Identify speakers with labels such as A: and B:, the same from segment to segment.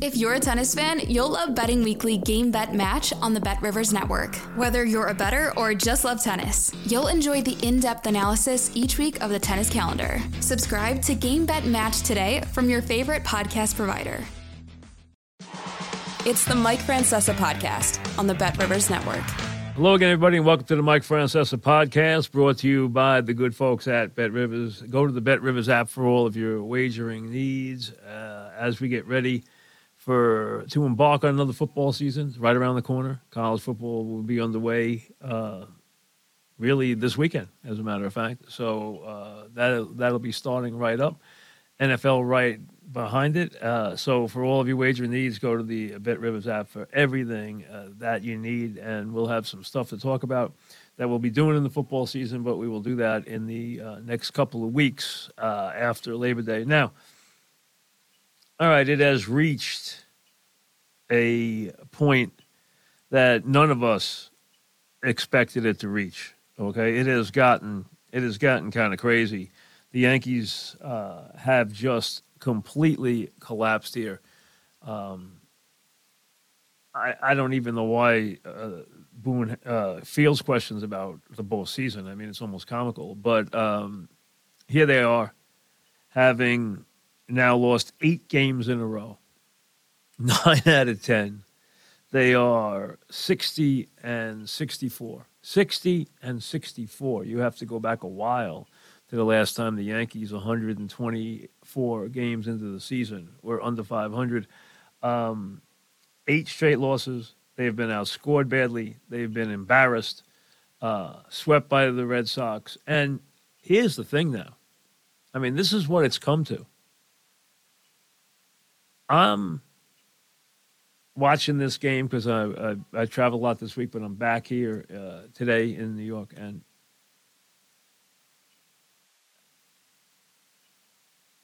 A: If you're a tennis fan, you'll love Betting Weekly Game Bet Match on the Bet Rivers Network. Whether you're a better or just love tennis, you'll enjoy the in depth analysis each week of the tennis calendar. Subscribe to Game Bet Match today from your favorite podcast provider. It's the Mike Francesa podcast on the Bet Rivers Network.
B: Hello again, everybody, and welcome to the Mike Francesa podcast, brought to you by the good folks at Bet Rivers. Go to the Bet Rivers app for all of your wagering needs uh, as we get ready for to embark on another football season right around the corner. College football will be underway uh, really this weekend, as a matter of fact. So uh, that that'll be starting right up. NFL right behind it. Uh, so for all of your wagering needs, go to the Bet Rivers app for everything uh, that you need, and we'll have some stuff to talk about that we'll be doing in the football season. But we will do that in the uh, next couple of weeks uh, after Labor Day. Now. All right, it has reached a point that none of us expected it to reach. Okay, it has gotten it has gotten kind of crazy. The Yankees uh, have just completely collapsed here. Um, I, I don't even know why uh, Boone uh, fields questions about the both season. I mean, it's almost comical. But um, here they are, having now lost eight games in a row, nine out of 10. They are 60 and 64. 60 and 64. You have to go back a while to the last time the Yankees, 124 games into the season, were under 500. Um, eight straight losses. They've been outscored badly. They've been embarrassed, uh, swept by the Red Sox. And here's the thing now. I mean, this is what it's come to. I'm watching this game because I, I, I travel a lot this week, but I'm back here uh, today in New York, and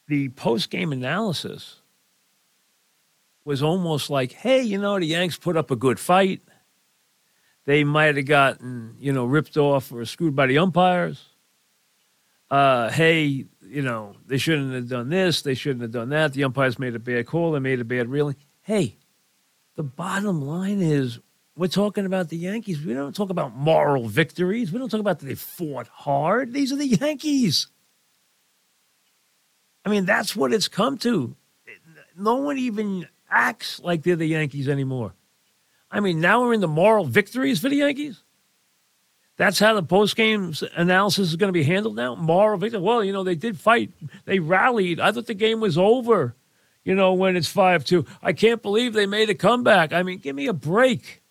B: the post game analysis was almost like, hey, you know, the Yanks put up a good fight. They might have gotten, you know, ripped off or screwed by the umpires. Uh, hey, you know, they shouldn't have done this, they shouldn't have done that. The umpires made a bad call, they made a bad ruling. Hey, the bottom line is we're talking about the Yankees. We don't talk about moral victories. We don't talk about that they fought hard. These are the Yankees. I mean, that's what it's come to. No one even acts like they're the Yankees anymore. I mean, now we're in the moral victories for the Yankees. That's how the post game analysis is going to be handled now. Moral victory. Well, you know, they did fight. They rallied. I thought the game was over. You know, when it's five two. I can't believe they made a comeback. I mean, give me a break.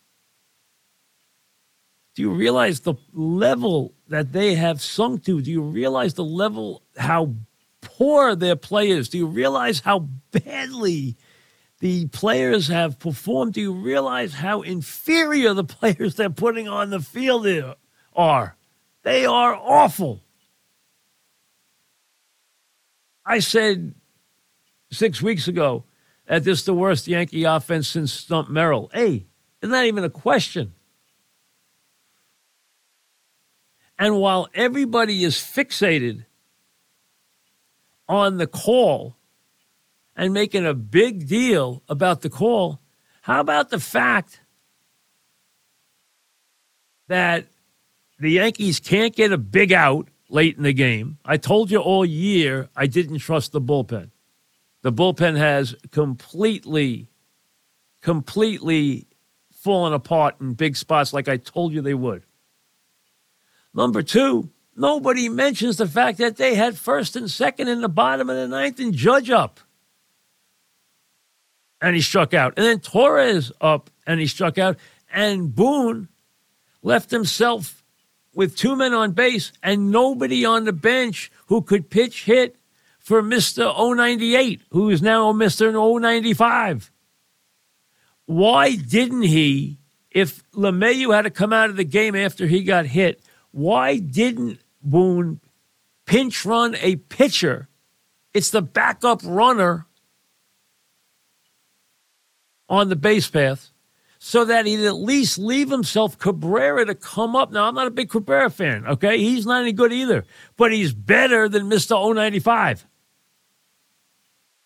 B: Do you realize the level that they have sunk to? Do you realize the level how poor their players? Do you realize how badly the players have performed? Do you realize how inferior the players they're putting on the field are? They are awful. I said six weeks ago that this is the worst Yankee offense since Stump Merrill. Hey, it's not even a question? And while everybody is fixated on the call and making a big deal about the call, how about the fact that the Yankees can't get a big out late in the game? I told you all year I didn't trust the bullpen. The bullpen has completely, completely fallen apart in big spots like I told you they would. Number two, nobody mentions the fact that they had first and second in the bottom of the ninth and Judge up. And he struck out. And then Torres up and he struck out. And Boone left himself with two men on base and nobody on the bench who could pinch hit for Mr. 098, who is now Mr. 095. Why didn't he, if LeMahieu had to come out of the game after he got hit, Why didn't Boone pinch run a pitcher? It's the backup runner on the base path so that he'd at least leave himself Cabrera to come up. Now, I'm not a big Cabrera fan, okay? He's not any good either, but he's better than Mr. 095,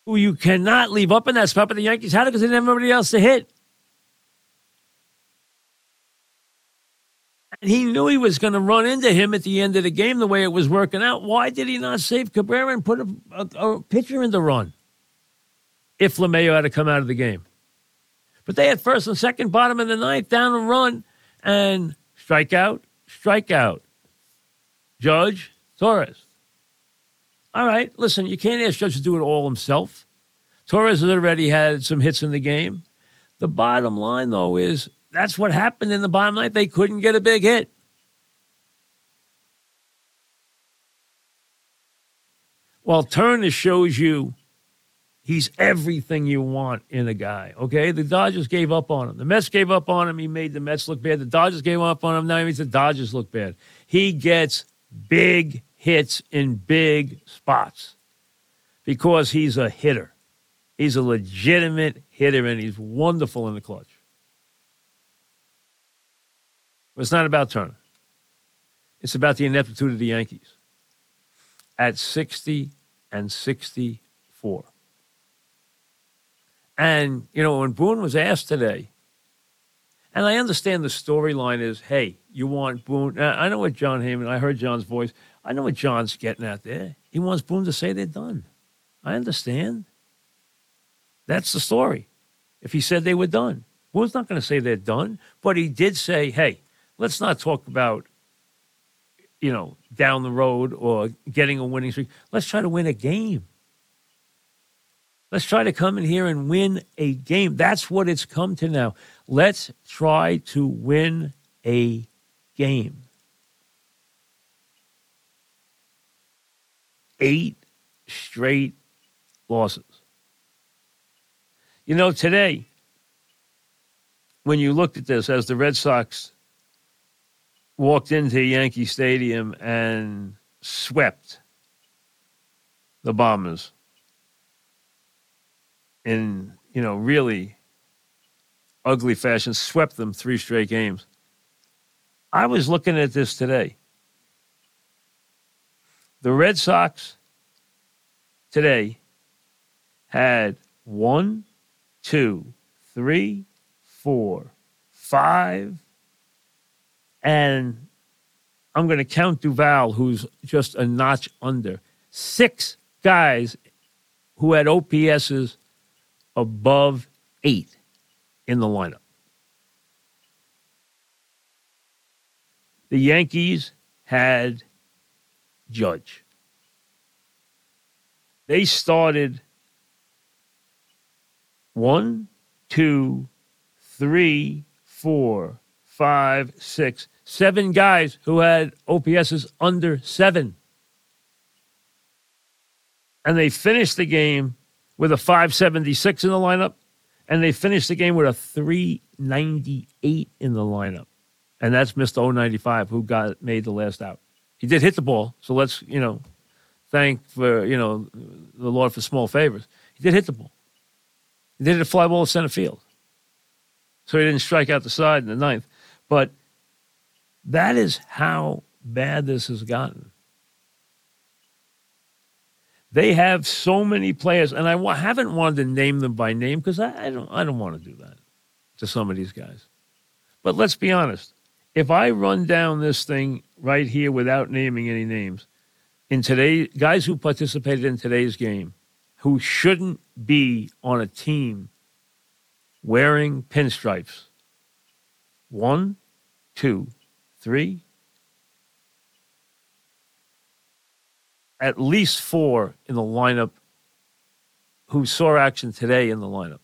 B: who you cannot leave up in that spot, but the Yankees had it because they didn't have anybody else to hit. And he knew he was going to run into him at the end of the game the way it was working out. Why did he not save Cabrera and put a, a, a pitcher in the run if LeMahieu had to come out of the game? But they had first and second, bottom of the ninth, down and run, and strikeout, strikeout. Judge, Torres. All right, listen, you can't ask Judge to do it all himself. Torres has already had some hits in the game. The bottom line, though, is that's what happened in the bottom ninth. They couldn't get a big hit. Well, Turner shows you He's everything you want in a guy. Okay, the Dodgers gave up on him. The Mets gave up on him. He made the Mets look bad. The Dodgers gave up on him. Now he makes the Dodgers look bad. He gets big hits in big spots because he's a hitter. He's a legitimate hitter and he's wonderful in the clutch. But it's not about Turner. It's about the ineptitude of the Yankees at 60 and 64. And, you know, when Boone was asked today, and I understand the storyline is, hey, you want Boone. Uh, I know what Jon Heyman, I heard Jon's voice. I know what Jon's getting at there. He wants Boone to say they're done. I understand. That's the story. If he said they were done, Boone's not going to say they're done, but he did say, hey, let's not talk about, you know, down the road or getting a winning streak. Let's try to win a game. Let's try to come in here and win a game. That's what it's come to now. Let's try to win a game. Eight straight losses. You know, today, when you looked at this, as the Red Sox walked into Yankee Stadium and swept the Bombers in you know really ugly fashion, swept them three straight games. I was looking at this today. The Red Sox today had one, two, three, four, five, and I'm going to count Duvall, who's just a notch under. Six guys who had OPSs above eight in the lineup. The Yankees had Judge. They started one, two, three, four, five, six, seven guys who had OPSs under seven. And they finished the game with a 576 in the lineup, and they finished the game with a 398 in the lineup. And that's Mr. 095 who got made the last out. He did hit the ball, so let's, you know, thank for, you know, the Lord for small favors. He did hit the ball. He did hit a fly ball to center field. So he didn't strike out the side in the ninth. But that is how bad this has gotten. They have so many players, and I haven't wanted to name them by name because I, I, don't. I don't want to do that to some of these guys. But let's be honest. If I run down this thing right here without naming any names, in today, guys who participated in today's game, who shouldn't be on a team wearing pinstripes. One, two, three, at least four in the lineup who saw action today in the lineup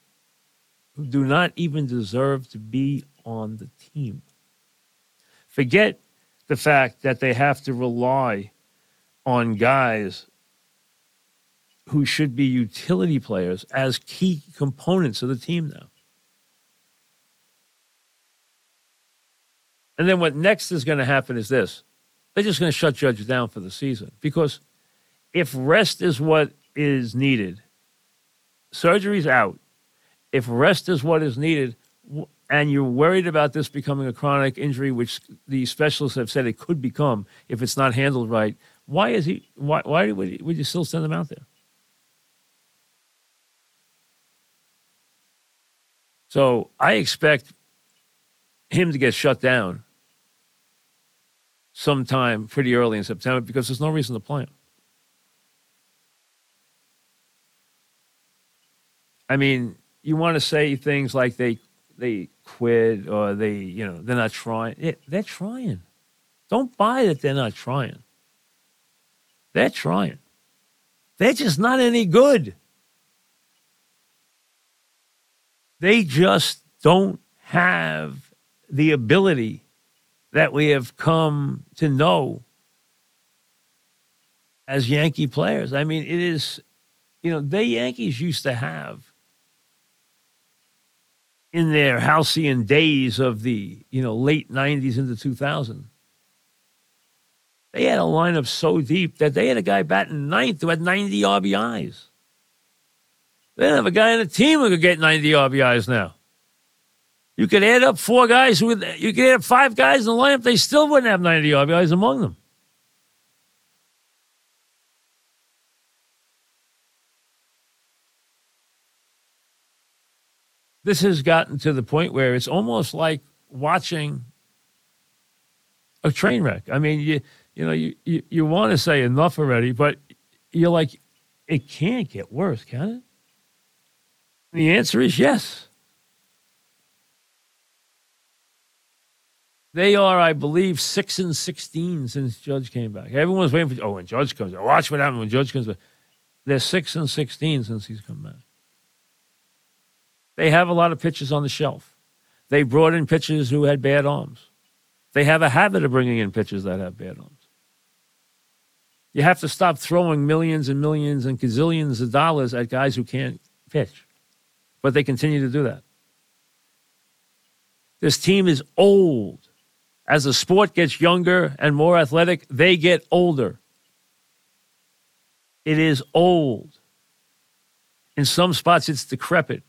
B: who do not even deserve to be on the team. Forget the fact that they have to rely on guys who should be utility players as key components of the team now. And then what next is going to happen is this they're just going to shut Judge down for the season because if rest is what is needed, surgery's out. If rest is what is needed, and you're worried about this becoming a chronic injury, which the specialists have said it could become if it's not handled right, why is he? Why? Why would, would you still send him out there? So I expect him to get shut down sometime pretty early in September because there's no reason to play him. I mean, you want to say things like they they quit or they you know they're not trying. They're trying. Don't buy that they're not trying. They're trying. They're just not any good. They just don't have the ability that we have come to know as Yankee players. I mean, it is, you know, the Yankees used to have in their halcyon days of the you know late 90s into 2000 they had a lineup so deep that they had a guy batting ninth who had 90 RBIs. They have a guy on the team who could get 90 RBIs now. You could add up four guys would, you could add up five guys in the lineup, they still wouldn't have 90 RBIs among them. This has gotten to the point where it's almost like watching a train wreck. I mean, you you know, you, you, you want to say enough already, but you're like, it can't get worse, can it? the answer is yes. They are, I believe, six and sixteen since Judge came back. Everyone's waiting for. Oh, when Judge comes, back. watch what happens when Judge comes back. They're six and sixteen since he's come back. They have a lot of pitchers on the shelf. They brought in pitchers who had bad arms. They have a habit of bringing in pitchers that have bad arms. You have to stop throwing millions and millions and gazillions of dollars at guys who can't pitch. But they continue to do that. This team is old. As the sport gets younger and more athletic, they get older. It is old. In some spots, it's decrepit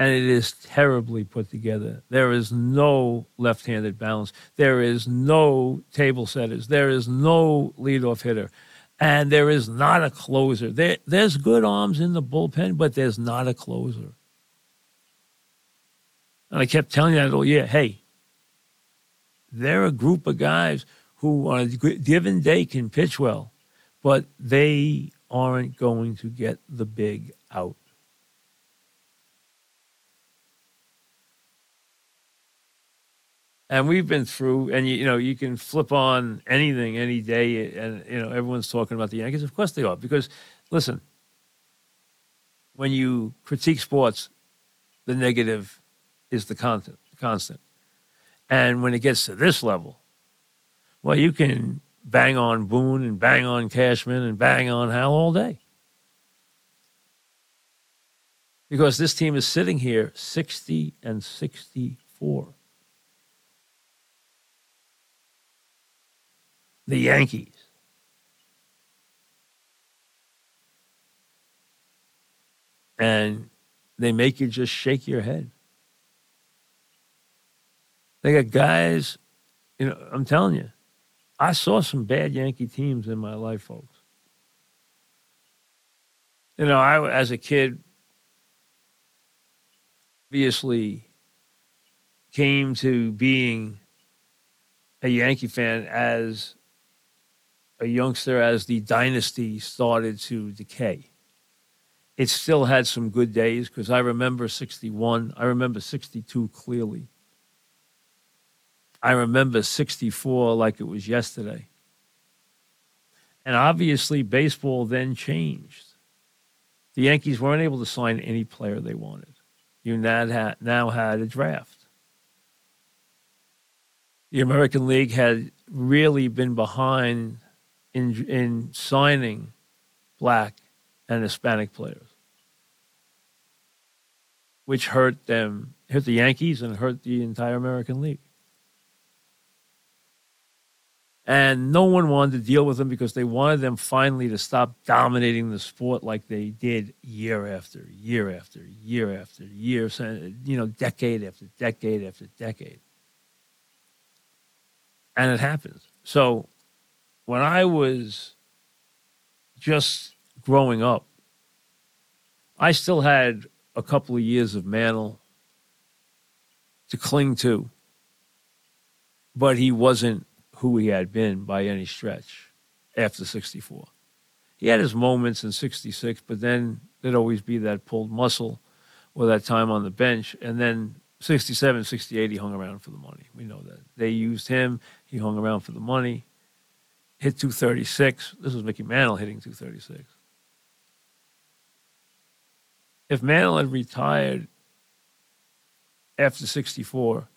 B: and it is terribly put together. There is no left handed balance. There is no table setters. There is no leadoff hitter. And there is not a closer. There, there's good arms in the bullpen, but there's not a closer. And I kept telling that all year hey, they're a group of guys who on a given day can pitch well, but they aren't going to get the big out. And we've been through and you, you, know you can flip on anything any day and you know everyone's talking about the yankees. Of course they are because listen when you critique sports the negative is the constant constant. And when it gets to this level well you can bang on boone and bang on cashman and bang on hal all day. Because this team is sitting here 60 and 64 the Yankees. And they make you just shake your head. They got guys, you know, I'm telling you, I saw some bad Yankee teams in my life, folks. You know, I, as a kid, obviously came to being a Yankee fan as a youngster as the dynasty started to decay. It still had some good days because I remember 61. I remember 62 clearly. I remember 64 like it was yesterday. And obviously, baseball then changed. The Yankees weren't able to sign any player they wanted. You now had, now had a draft. The American League had really been behind in in signing black and Hispanic players, which hurt them, hurt the Yankees and hurt the entire American League. And no one wanted to deal with them because they wanted them finally to stop dominating the sport like they did year after year after year after year, you know, decade after decade after decade. And it happens. So when I was just growing up, I still had a couple of years of Mantle to cling to, but he wasn't who he had been by any stretch after 64. He had his moments in 66, but then there'd always be that pulled muscle or that time on the bench. And then 67, 68, he hung around for the money. We know that. They used him, he hung around for the money. Hit 236. This was Mickey Mantle hitting 236. If Mantle had retired after 64,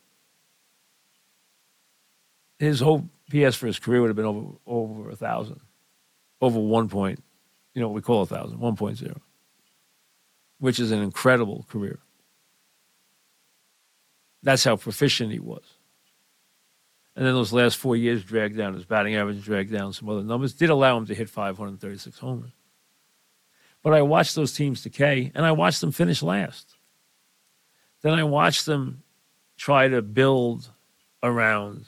B: his whole PS for his career would have been over over a thousand, over one point, you know, what we call a thousand, 1.0, which is an incredible career. That's how proficient he was. And then those last four years dragged down his batting average, dragged down some other numbers, did allow him to hit 536 homers. But I watched those teams decay, and I watched them finish last. Then I watched them try to build around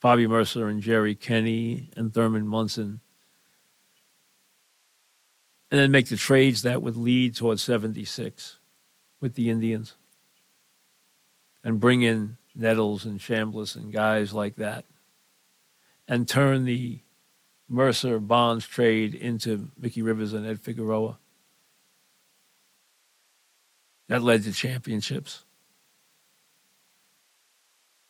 B: Bobby Murcer and Jerry Kenney and Thurman Munson. And then make the trades that would lead towards 76 with the Indians. And bring in Nettles and Chambliss and guys like that. And turn the Murcer Bonds trade into Mickey Rivers and Ed Figueroa. That led to championships.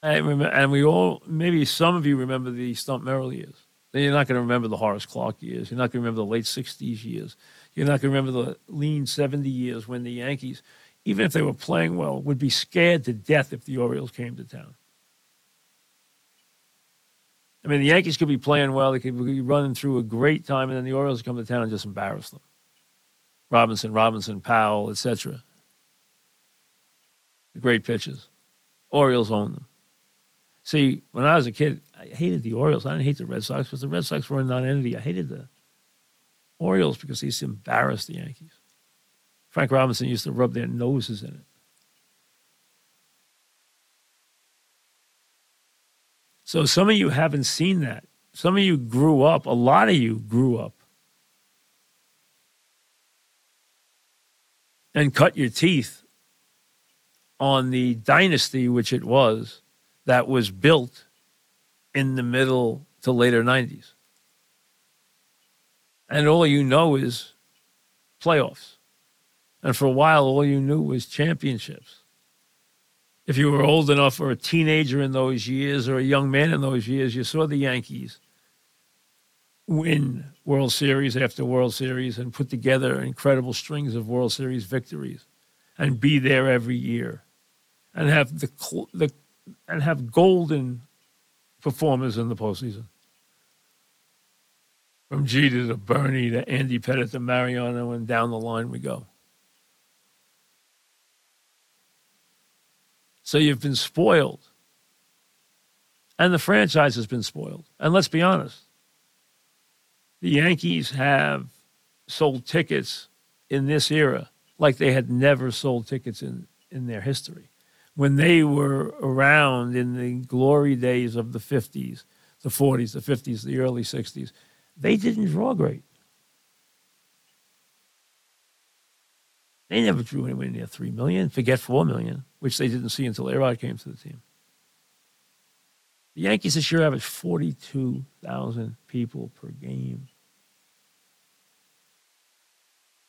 B: I remember, and we all, maybe some of you remember the Stump Merrill years. You're not going to remember the Horace Clarke years. You're not going to remember the late 60s years. You're not going to remember the lean 70 years when the Yankees, even if they were playing well, would be scared to death if the Orioles came to town. I mean, the Yankees could be playing well, they could be running through a great time, and then the Orioles come to town and just embarrass them. Robinson, Robinson, Powell, etc. The great pitchers. Orioles own them. See, when I was a kid, I hated the Orioles. I didn't hate the Red Sox because the Red Sox were a non-entity. I hated the Orioles because they used to embarrass the Yankees. Frank Robinson used to rub their noses in it. So some of you haven't seen that. Some of you grew up, a lot of you grew up and cut your teeth on the dynasty which it was that was built in the middle to later 90s. And all you know is playoffs. And for a while, all you knew was championships if you were old enough or a teenager in those years or a young man in those years, you saw the Yankees win World Series after World Series and put together incredible strings of World Series victories and be there every year and have the, the and have golden performers in the postseason. From Jeter to Bernie to Andy Pettitte to Mariano and down the line we go. So you've been spoiled. And the franchise has been spoiled. And let's be honest the Yankees have sold tickets in this era like they had never sold tickets in, in their history. When they were around in the glory days of the 50s, the 40s, the 50s, the early 60s, they didn't draw great. They never drew anywhere near 3 million, forget 4 million which they didn't see until A-Rod came to the team. The Yankees this year average 42,000 people per game.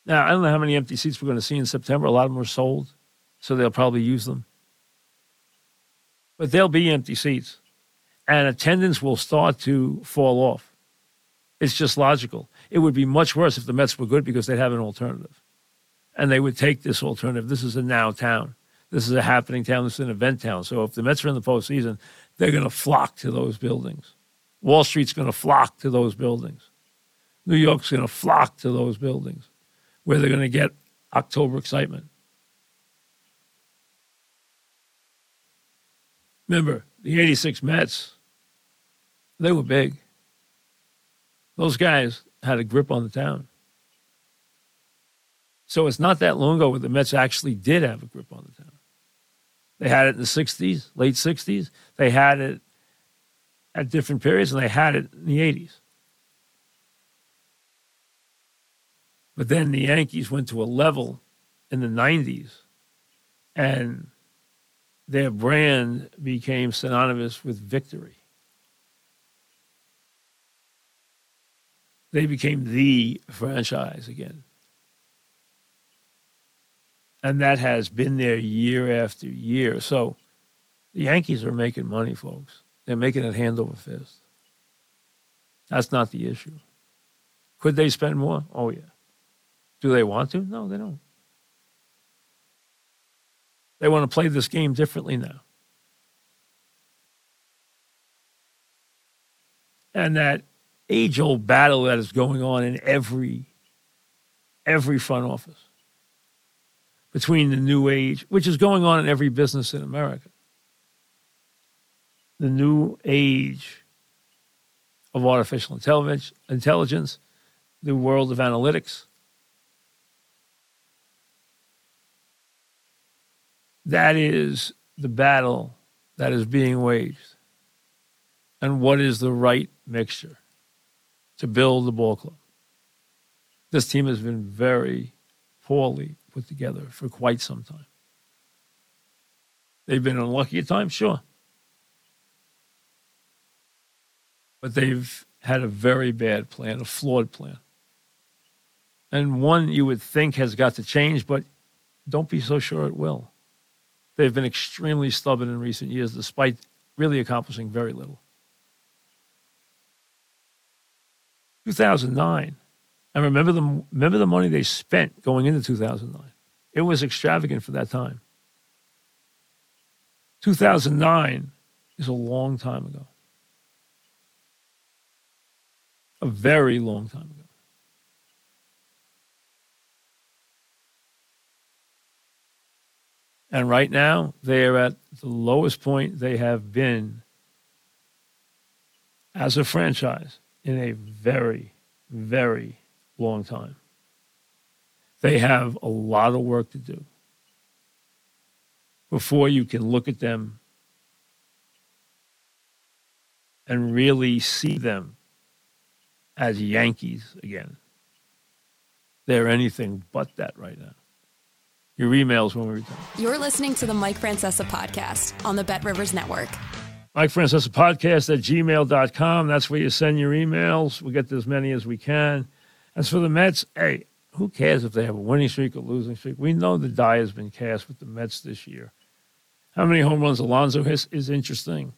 B: Now, I don't know how many empty seats we're going to see in September. A lot of them are sold, so they'll probably use them. But there'll be empty seats, and attendance will start to fall off. It's just logical. It would be much worse if the Mets were good because they'd have an alternative. And they would take this alternative. This is a now town. This is a happening town. This is an event town. So if the Mets are in the postseason, they're going to flock to those buildings. Wall Street's going to flock to those buildings. New York's going to flock to those buildings where they're going to get October excitement. Remember, the 86 Mets They were big. Those guys had a grip on the town. So it's not that long ago where the Mets actually did have a grip on the town. They had it in the 60s, late 60s. They had it at different periods, and they had it in the 80s. But then the Yankees went to a level in the 90s, and their brand became synonymous with victory. They became the franchise again. And that has been there year after year. So the Yankees are making money, folks. They're making it hand over fist. That's not the issue. Could they spend more? Oh, yeah. Do they want to? No, they don't. They want to play this game differently now. And that age old battle that is going on in every every front office between the new age, which is going on in every business in America. The new age of artificial intelligence, the world of analytics. That is the battle that is being waged. And what is the right mixture to build the ball club? This team has been very poorly put together for quite some time. They've been unlucky at times, sure. But they've had a very bad plan, a flawed plan. And one you would think has got to change, but don't be so sure it will. They've been extremely stubborn in recent years, despite really accomplishing very little. 2009, and remember the, remember the money they spent going into 2009. It was extravagant for that time. 2009 is a long time ago. A very long time ago. And right now, they are at the lowest point they have been as a franchise in a very, very long time. They have a lot of work to do before you can look at them and really see them as Yankees again. They're anything but that right now. Your emails when we return.
A: You're listening to the Mike Francesa podcast on the Bet Rivers Network.
B: Mike Francesa podcast at gmail.com. That's where you send your emails. We get as many as we can. As for the Mets, hey, who cares if they have a winning streak or losing streak? We know the die has been cast with the Mets this year. How many home runs Alonso has is interesting.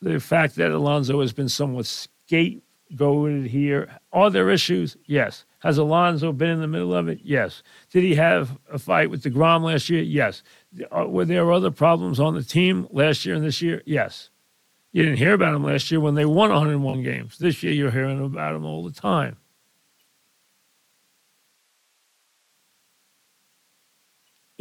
B: The fact that Alonso has been somewhat scapegoated here. Are there issues? Yes. Has Alonso been in the middle of it? Yes. Did he have a fight with DeGrom last year? Yes. Were there other problems on the team last year and this year? Yes. You didn't hear about him last year when they won 101 games. This year, you're hearing about him all the time.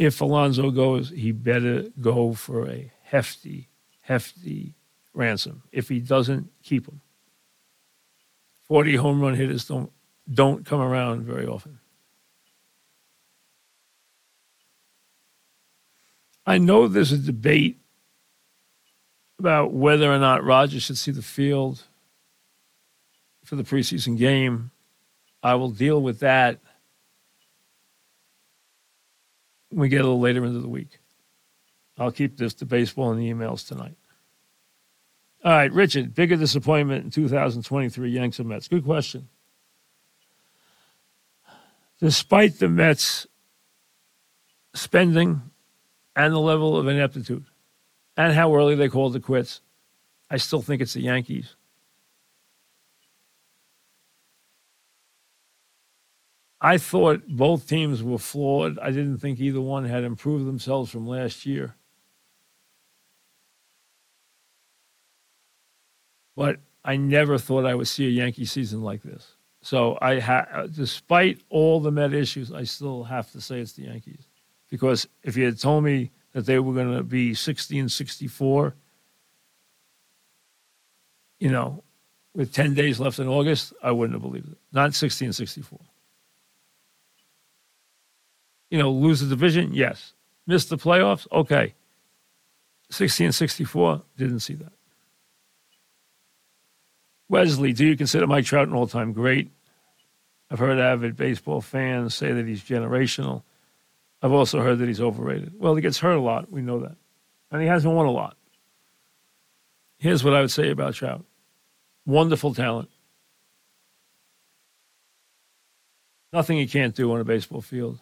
B: If Alonso goes, he better go for a hefty, hefty ransom. If he doesn't, keep him. 40 home run hitters don't don't come around very often. I know there's a debate about whether or not Rodgers should see the field for the preseason game. I will deal with that we get a little later into the week. I'll keep this to baseball and the emails tonight. All right, Richard, bigger disappointment in 2023 Yanks or Mets? Good question. Despite the Mets spending and the level of ineptitude and how early they called it quits, I still think it's the Yankees. I thought both teams were flawed. I didn't think either one had improved themselves from last year. But I never thought I would see a Yankee season like this. So I ha- despite all the Met issues, I still have to say it's the Yankees. Because if you had told me that they were going to be 60 and 64, you know, with 10 days left in August, I wouldn't have believed it. Not 60 and 64. You know, lose the division? Yes. Miss the playoffs? Okay. 60 and 64, didn't see that. Wesley, do you consider Mike Trout an all time great? I've heard avid baseball fans say that he's generational. I've also heard that he's overrated. Well, he gets hurt a lot. We know that. And he hasn't won a lot. Here's what I would say about Trout wonderful talent. Nothing he can't do on a baseball field.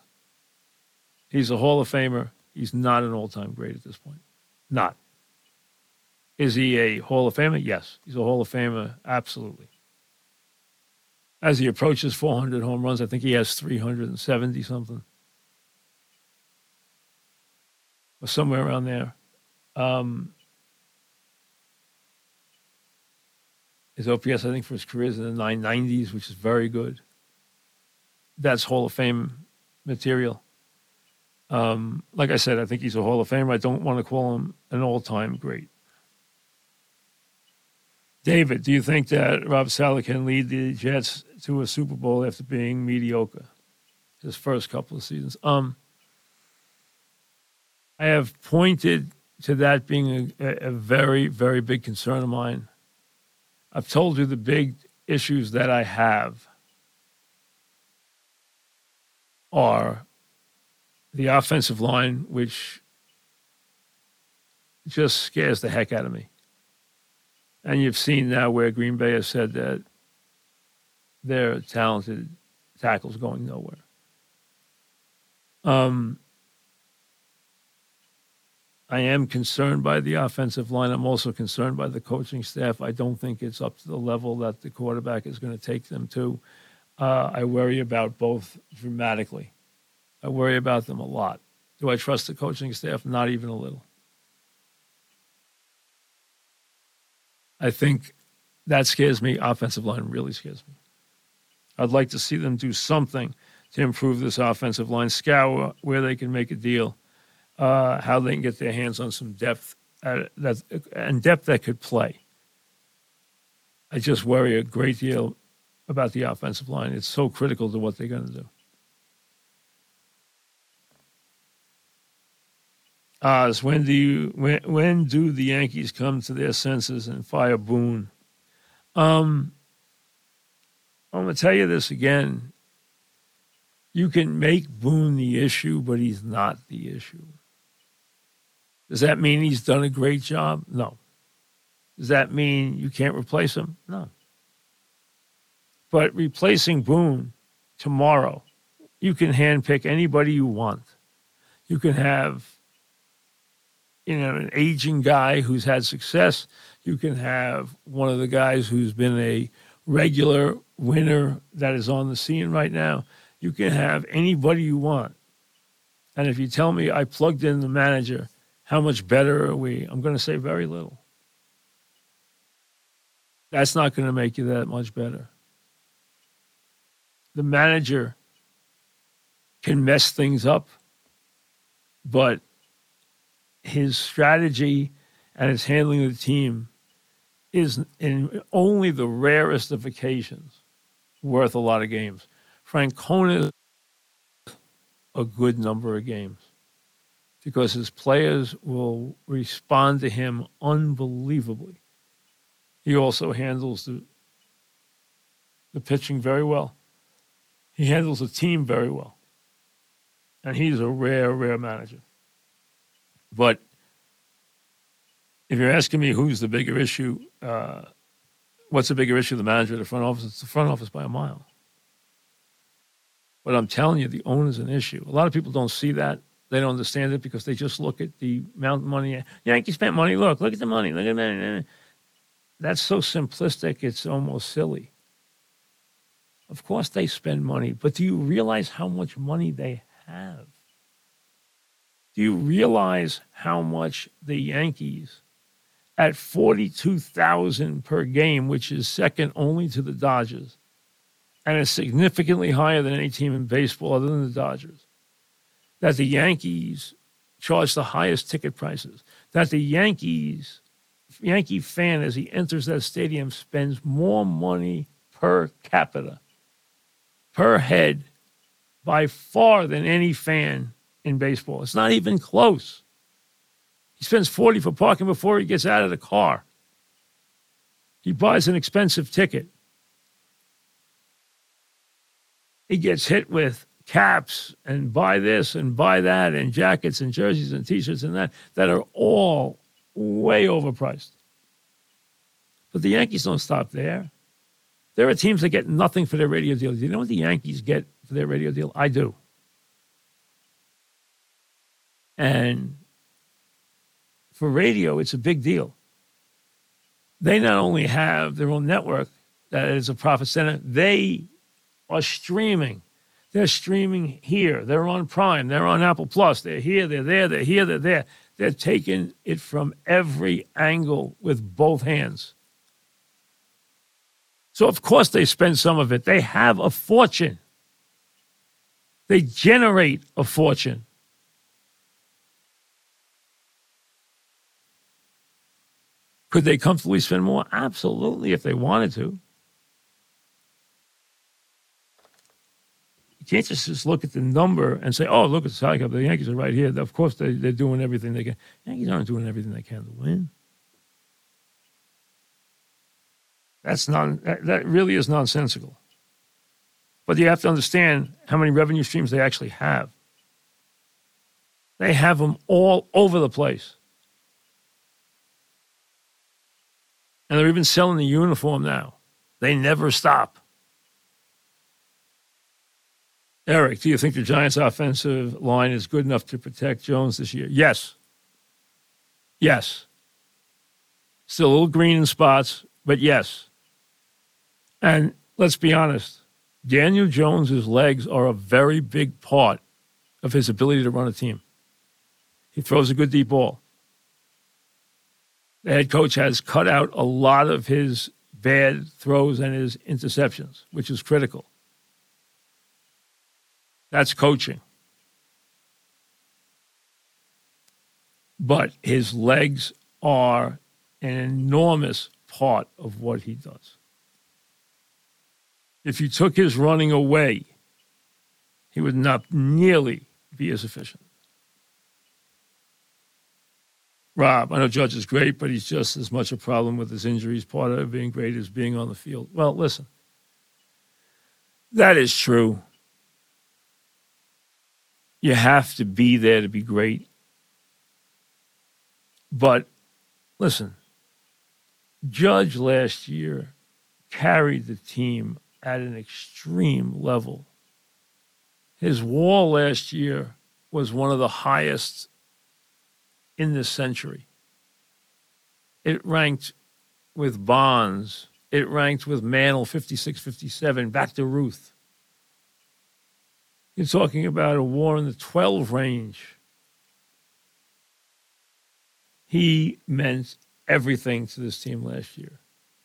B: He's a Hall of Famer. He's not an all time great at this point. Not. Is he a Hall of Famer? Yes. He's a Hall of Famer. Absolutely. As he approaches 400 home runs, I think he has 370 something. Or somewhere around there. Um, his OPS, I think, for his career is in the 990s, which is very good. That's Hall of Fame material. Um, like I said, I think he's a Hall of Famer. I don't want to call him an all time great. David, do you think that Rob Saleh can lead the Jets to a Super Bowl after being mediocre his first couple of seasons? Um, I have pointed to that being a, a very, very big concern of mine. I've told you the big issues that I have are the offensive line, which just scares the heck out of me. And you've seen now where Green Bay has said that their talented tackles going nowhere. Um, I am concerned by the offensive line. I'm also concerned by the coaching staff. I don't think it's up to the level that the quarterback is going to take them to. Uh, I worry about both dramatically. I worry about them a lot. Do I trust the coaching staff? Not even a little. I think that scares me. Offensive line really scares me. I'd like to see them do something to improve this offensive line, scour where they can make a deal, uh, how they can get their hands on some depth uh, that and depth that could play. I just worry a great deal about the offensive line. It's so critical to what they're going to do. Oz, when do you when when do the Yankees come to their senses and fire Boone? Um, I'm gonna tell you this again. You can make Boone the issue, but he's not the issue. Does that mean he's done a great job? No. Does that mean you can't replace him? No. But replacing Boone tomorrow, you can handpick anybody you want. You can have you know, an aging guy who's had success. You can have one of the guys who's been a regular winner that is on the scene right now. You can have anybody you want. And if you tell me I plugged in the manager, how much better are we? I'm going to say very little. That's not going to make you that much better. The manager can mess things up, but his strategy and his handling of the team is in only the rarest of occasions worth a lot of games. Francona a good number of games because his players will respond to him unbelievably. He also handles the the pitching very well. He handles the team very well. And he's a rare, rare manager. But if you're asking me who's the bigger issue, uh, what's the bigger issue, the manager or the front office? It's the front office by a mile. But I'm telling you, the owner's an issue. A lot of people don't see that. They don't understand it because they just look at the amount of money. Yankee spent money. Look, look at the money. Look at that. That's so simplistic. It's almost silly. Of course, they spend money, but do you realize how much money they have? Do you realize how much the Yankees, at 42,000 per game, which is second only to the Dodgers, and is significantly higher than any team in baseball other than the Dodgers, that the Yankees charge the highest ticket prices, that the Yankees Yankee fan, as he enters that stadium, spends more money per capita, per head, by far than any fan in baseball. It's not even close. He spends 40 for parking before he gets out of the car. He buys an expensive ticket. He gets hit with caps and buy this and buy that and jackets and jerseys and t-shirts and that that are all way overpriced. But the Yankees don't stop there. There are teams that get nothing for their radio deal. Do you know what the Yankees get for their radio deal? I do. And for radio, it's a big deal. They not only have their own network that is a profit center, they are streaming. They're streaming here. They're on Prime. They're on Apple Plus. They're here. They're there. They're here. They're there. They're taking it from every angle with both hands. So, of course, they spend some of it. They have a fortune, they generate a fortune. Could they comfortably spend more? Absolutely, if they wanted to. You can't just, just look at the number and say, oh, look at the salary cap. The Yankees are right here. Of course, they, they're doing everything they can. The Yankees aren't doing everything they can to win. That's non, that really is nonsensical. But you have to understand how many revenue streams they actually have. They have them all over the place. And they're even selling the uniform now. They never stop. Eric, do you think the Giants' offensive line is good enough to protect Jones this year? Yes. Yes. Still a little green in spots, but yes. And let's be honest, Daniel Jones's legs are a very big part of his ability to run a team. He throws a good deep ball the head coach has cut out a lot of his bad throws and his interceptions, which is critical. That's coaching. But his legs are an enormous part of what he does. If you took his running away, he would not nearly be as efficient. Rob, I know Judge is great, but he's just as much a problem with his injuries. Part of being great is being on the field. Well, listen, that is true. You have to be there to be great. But listen, Judge last year carried the team at an extreme level. His WAR last year was one of the highest in this century. It ranked with Bonds, it ranked with Mantle 56 57, back to Ruth. You're talking about a war in the 12 range. He meant everything to this team last year.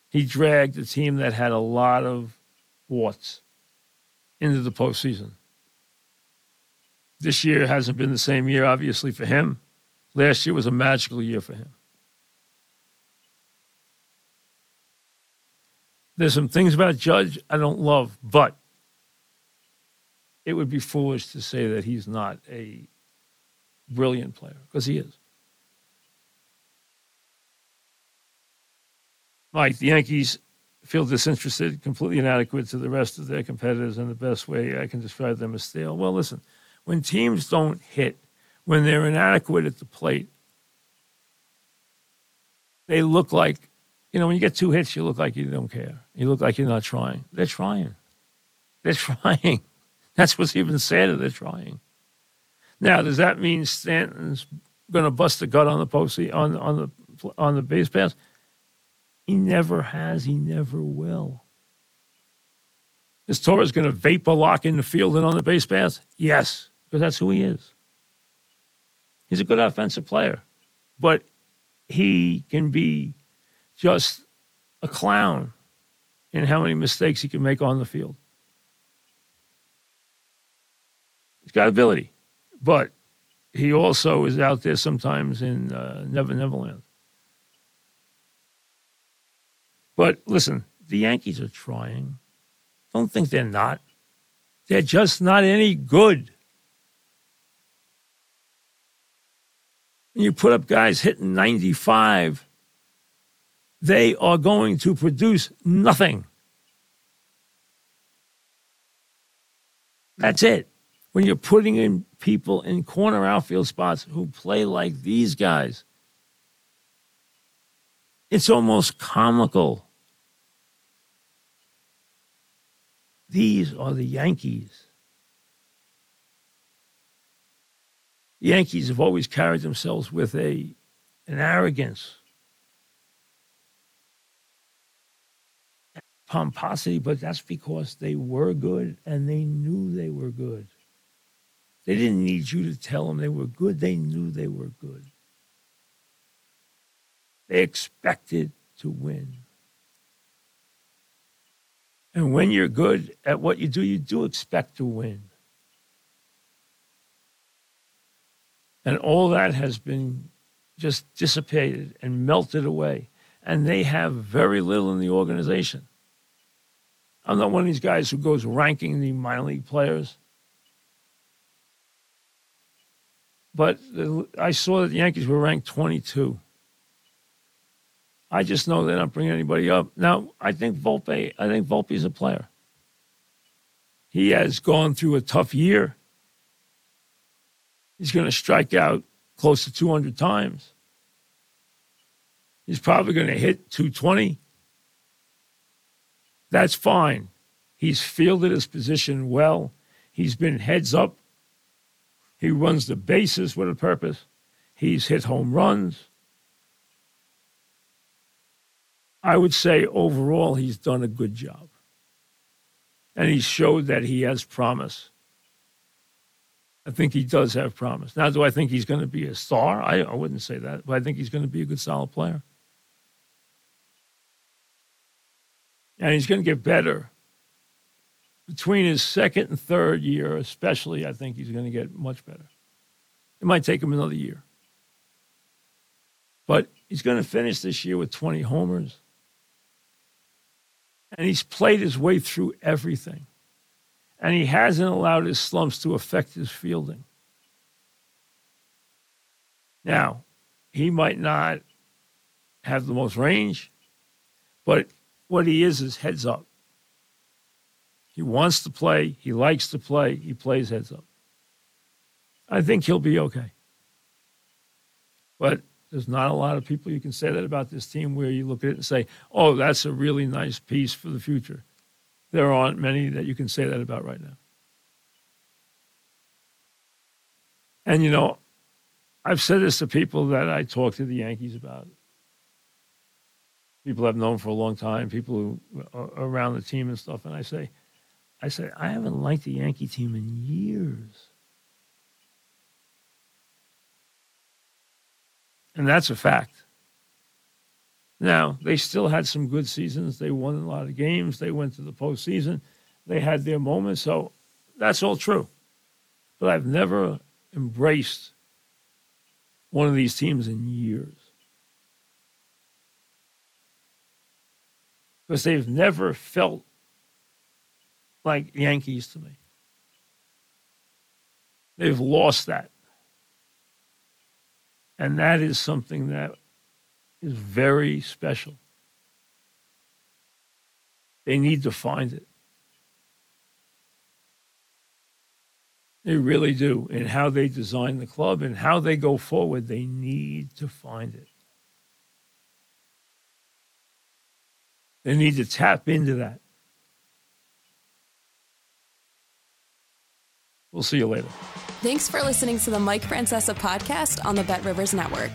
B: He dragged a team that had a lot of warts into the postseason. This year hasn't been the same year, obviously, for him. Last year was a magical year for him. There's some things about Judge I don't love, but it would be foolish to say that he's not a brilliant player because he is. Mike, the Yankees feel disinterested, completely inadequate to the rest of their competitors, and the best way I can describe them is stale. Well, listen, when teams don't hit when they're inadequate at the plate, they look like, you know, when you get two hits, you look like you don't care. You look like you're not trying. They're trying. They're trying. That's what's even sadder. They're trying. Now, does that mean Stanton's going to bust the gut on the post on on the on the base paths? He never has. He never will. Is Torres going to vapor lock in the field and on the base paths? Yes, because that's who he is. He's a good offensive player, but he can be just a clown in how many mistakes he can make on the field. He's got ability, but he also is out there sometimes in uh, Never Neverland. But listen, the Yankees are trying. Don't think they're not. They're just not any good. And you put up guys hitting 95, they are going to produce nothing. That's it. When you're putting in people in corner outfield spots who play like these guys, it's almost comical. These are the Yankees. Yankees have always carried themselves with a an arrogance, pomposity, but that's because they were good and they knew they were good. They didn't need you to tell them they were good. They knew they were good. They expected to win. And when you're good at what you do, you do expect to win. And all that has been just dissipated and melted away. And they have very little in the organization. I'm not one of these guys who goes ranking the minor league players. But I saw that the Yankees were ranked 22. I just know they're not bringing anybody up. Now, I think Volpe, I think Volpe's a player. He has gone through a tough year. He's going to strike out close to 200 times. He's probably going to hit 220. That's fine. He's fielded his position well. He's been heads up. He runs the bases with a purpose. He's hit home runs. I would say overall, he's done a good job. And he showed that he has promise. I think he does have promise. Now, do I think he's going to be a star? I, I wouldn't say that, but I think he's going to be a good, solid player. And he's going to get better. Between his second and third year, especially, I think he's going to get much better. It might take him another year. But he's going to finish this year with 20 homers. And he's played his way through everything. And he hasn't allowed his slumps to affect his fielding. Now, he might not have the most range, but what he is is heads up. He wants to play, he likes to play, he plays heads up. I think he'll be okay. But there's not a lot of people you can say that about this team where you look at it and say, oh, that's a really nice piece for the future. There aren't many that you can say that about right now. And, you know, I've said this to people that I talk to the Yankees about. People I've known for a long time, people who are around the team and stuff. And I say, I say, I haven't liked the Yankee team in years. And that's a fact. Now, they still had some good seasons. They won a lot of games. They went to the postseason. They had their moments. So that's all true. But I've never embraced one of these teams in years. Because they've never felt like Yankees to me. They've lost that. And that is something that is very special. They need to find it. They really do. In how they design the club and how they go forward, they need to find it. They need to tap into that. We'll see you later.
A: Thanks for listening to the Mike Francesa podcast on the Bet Rivers Network.